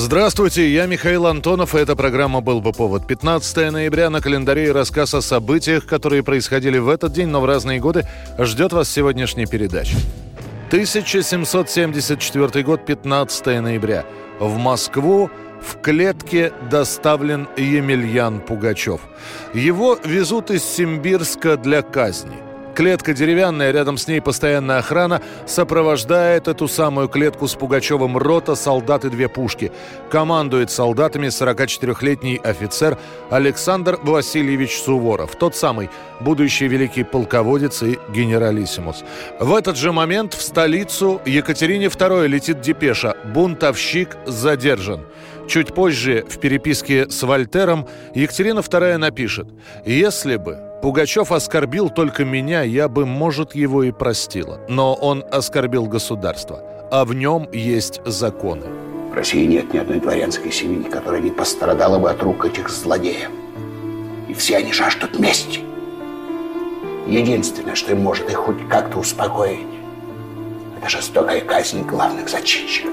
Здравствуйте, я Михаил Антонов, и эта программа «Был бы повод». 15 ноября на календаре и рассказ о событиях, которые происходили в этот день, но в разные годы, ждет вас сегодняшняя передача. 1774 год, 15 ноября. В Москву в клетке доставлен Емельян Пугачев. Его везут из Симбирска для казни. Клетка деревянная, рядом с ней постоянная охрана, сопровождает эту самую клетку с Пугачевым рота, солдат и две пушки. Командует солдатами 44-летний офицер Александр Васильевич Суворов, тот самый будущий великий полководец и генералиссимус. В этот же момент в столицу Екатерине II летит депеша «Бунтовщик задержан». Чуть позже в переписке с Вольтером Екатерина II напишет «Если бы Пугачев оскорбил только меня, я бы, может, его и простила. Но он оскорбил государство, а в нем есть законы». В России нет ни одной дворянской семьи, которая не пострадала бы от рук этих злодеев. И все они жаждут мести. Единственное, что им может их хоть как-то успокоить, это жестокая казнь главных зачинщиков.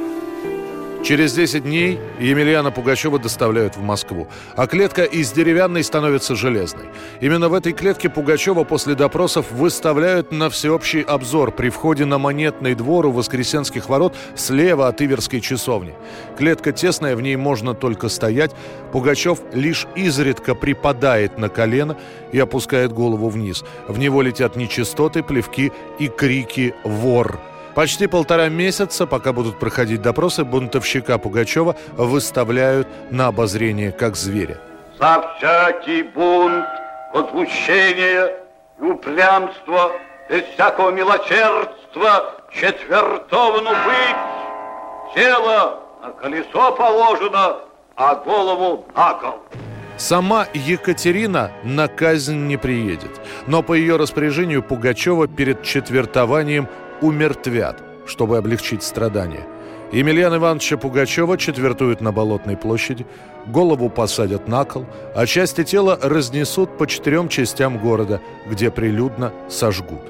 Через 10 дней Емельяна Пугачева доставляют в Москву, а клетка из деревянной становится железной. Именно в этой клетке Пугачева после допросов выставляют на всеобщий обзор при входе на Монетный двор у Воскресенских ворот слева от Иверской часовни. Клетка тесная, в ней можно только стоять. Пугачев лишь изредка припадает на колено и опускает голову вниз. В него летят нечистоты, плевки и крики «Вор!». Почти полтора месяца, пока будут проходить допросы, бунтовщика Пугачева выставляют на обозрение как зверя. За всякий бунт, возмущение и упрямство, без всякого милосердства, четвертовну быть. Тело на колесо положено, а голову на кол. Сама Екатерина на казнь не приедет, но по ее распоряжению Пугачева перед четвертованием умертвят, чтобы облегчить страдания. Емельяна Ивановича Пугачева четвертуют на Болотной площади, голову посадят на кол, а части тела разнесут по четырем частям города, где прилюдно сожгут.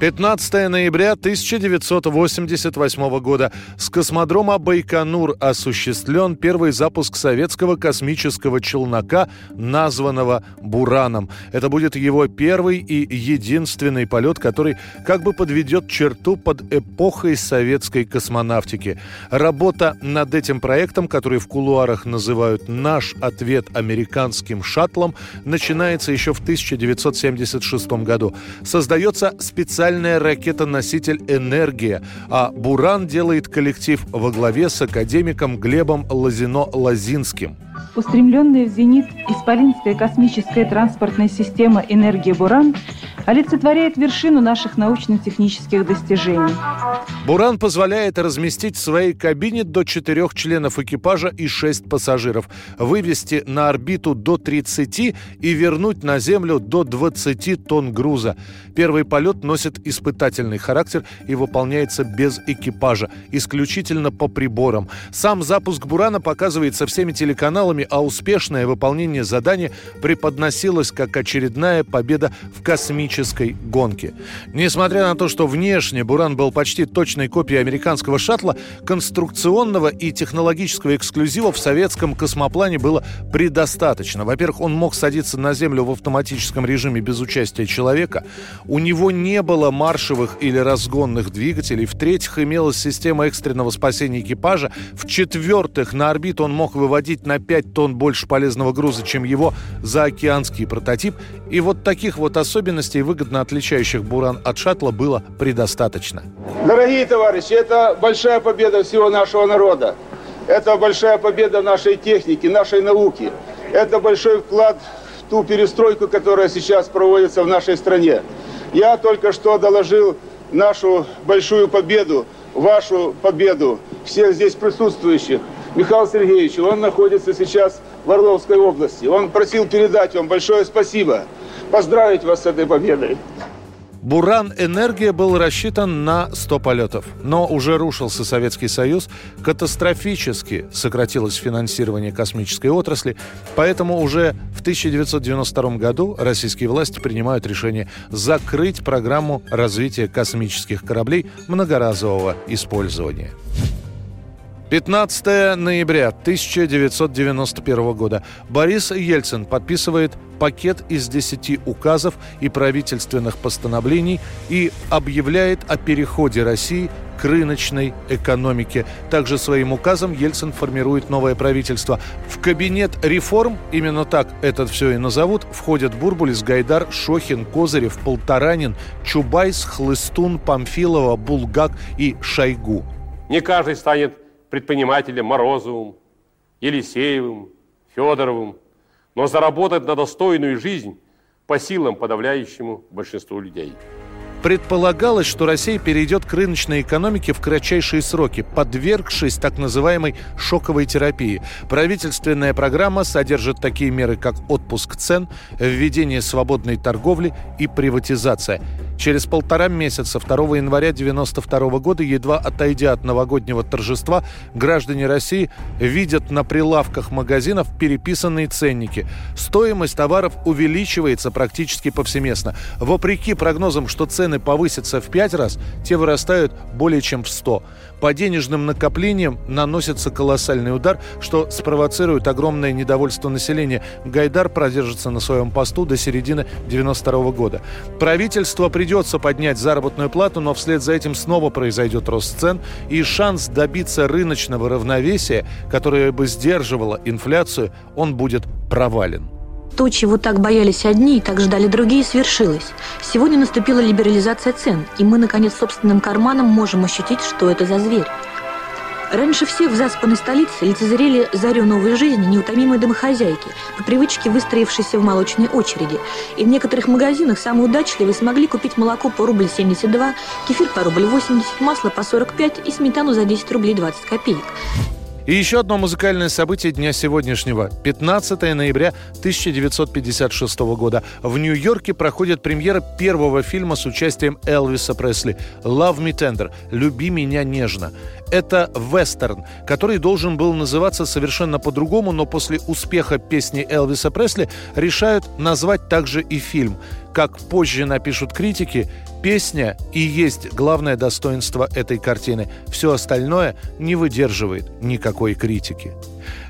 15 ноября 1988 года с космодрома Байконур осуществлен первый запуск советского космического челнока, названного «Бураном». Это будет его первый и единственный полет, который как бы подведет черту под эпохой советской космонавтики. Работа над этим проектом, который в кулуарах называют «Наш ответ американским шаттлом», начинается еще в 1976 году. Создается специальный специальная ракета-носитель «Энергия», а «Буран» делает коллектив во главе с академиком Глебом Лазино-Лазинским. Устремленная в зенит исполинская космическая транспортная система «Энергия Буран» олицетворяет вершину наших научно-технических достижений. «Буран» позволяет разместить в своей кабине до четырех членов экипажа и шесть пассажиров, вывести на орбиту до 30 и вернуть на Землю до 20 тонн груза. Первый полет носит испытательный характер и выполняется без экипажа, исключительно по приборам. Сам запуск «Бурана» показывается всеми телеканалами, а успешное выполнение задания преподносилось как очередная победа в космической гонке. Несмотря на то, что внешне «Буран» был почти точной копией американского шаттла, конструкционного и технологического эксклюзива в советском космоплане было предостаточно. Во-первых, он мог садиться на Землю в автоматическом режиме без участия человека. У него не было маршевых или разгонных двигателей. В-третьих, имелась система экстренного спасения экипажа. В-четвертых, на орбиту он мог выводить на 5 тонн больше полезного груза, чем его заокеанский прототип. И вот таких вот особенностей, выгодно отличающих «Буран» от шаттла, было предостаточно. Дорогие товарищи, это большая победа всего нашего народа. Это большая победа нашей техники, нашей науки. Это большой вклад в ту перестройку, которая сейчас проводится в нашей стране. Я только что доложил нашу большую победу, вашу победу, всех здесь присутствующих. Михаил Сергеевич, он находится сейчас в Орловской области. Он просил передать вам большое спасибо, поздравить вас с этой победой. Буран-энергия был рассчитан на 100 полетов, но уже рушился Советский Союз, катастрофически сократилось финансирование космической отрасли, поэтому уже в 1992 году российские власти принимают решение закрыть программу развития космических кораблей многоразового использования. 15 ноября 1991 года Борис Ельцин подписывает пакет из 10 указов и правительственных постановлений и объявляет о переходе России к рыночной экономике. Также своим указом Ельцин формирует новое правительство. В кабинет реформ, именно так этот все и назовут, входят Бурбулис, Гайдар, Шохин, Козырев, Полторанин, Чубайс, Хлыстун, Памфилова, Булгак и Шойгу. Не каждый станет предпринимателям Морозовым, Елисеевым, Федоровым, но заработать на достойную жизнь по силам подавляющему большинству людей. Предполагалось, что Россия перейдет к рыночной экономике в кратчайшие сроки, подвергшись так называемой шоковой терапии. Правительственная программа содержит такие меры, как отпуск цен, введение свободной торговли и приватизация. Через полтора месяца, 2 января 1992 года, едва отойдя от новогоднего торжества, граждане России видят на прилавках магазинов переписанные ценники. Стоимость товаров увеличивается практически повсеместно. Вопреки прогнозам, что цены повысятся в 5 раз, те вырастают более чем в 100. По денежным накоплениям наносится колоссальный удар, что спровоцирует огромное недовольство населения. Гайдар продержится на своем посту до середины 92 года. Правительство придется поднять заработную плату, но вслед за этим снова произойдет рост цен, и шанс добиться рыночного равновесия, которое бы сдерживало инфляцию, он будет провален. То, чего так боялись одни и так ждали другие, свершилось. Сегодня наступила либерализация цен, и мы, наконец, собственным карманом можем ощутить, что это за зверь. Раньше всех в заспанной столице лицезрели зарю новой жизни неутомимой домохозяйки, по привычке выстроившейся в молочной очереди. И в некоторых магазинах самые удачливые смогли купить молоко по рубль 72, кефир по рубль 80, масло по 45 и сметану за 10 рублей 20 копеек. И еще одно музыкальное событие дня сегодняшнего. 15 ноября 1956 года. В Нью-Йорке проходит премьера первого фильма с участием Элвиса Пресли «Love Me Tender» «Люби меня нежно». Это вестерн, который должен был называться совершенно по-другому, но после успеха песни Элвиса Пресли решают назвать также и фильм. Как позже напишут критики, песня и есть главное достоинство этой картины. Все остальное не выдерживает никакой критики.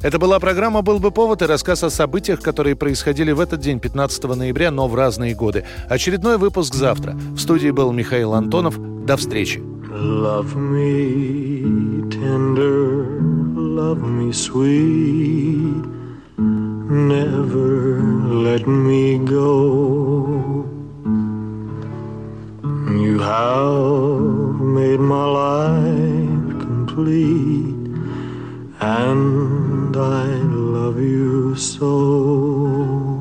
Это была программа «Был бы повод» и рассказ о событиях, которые происходили в этот день, 15 ноября, но в разные годы. Очередной выпуск завтра. В студии был Михаил Антонов. До встречи. Love me tender, love me sweet, never let me go. You have made my life complete, and I love you so.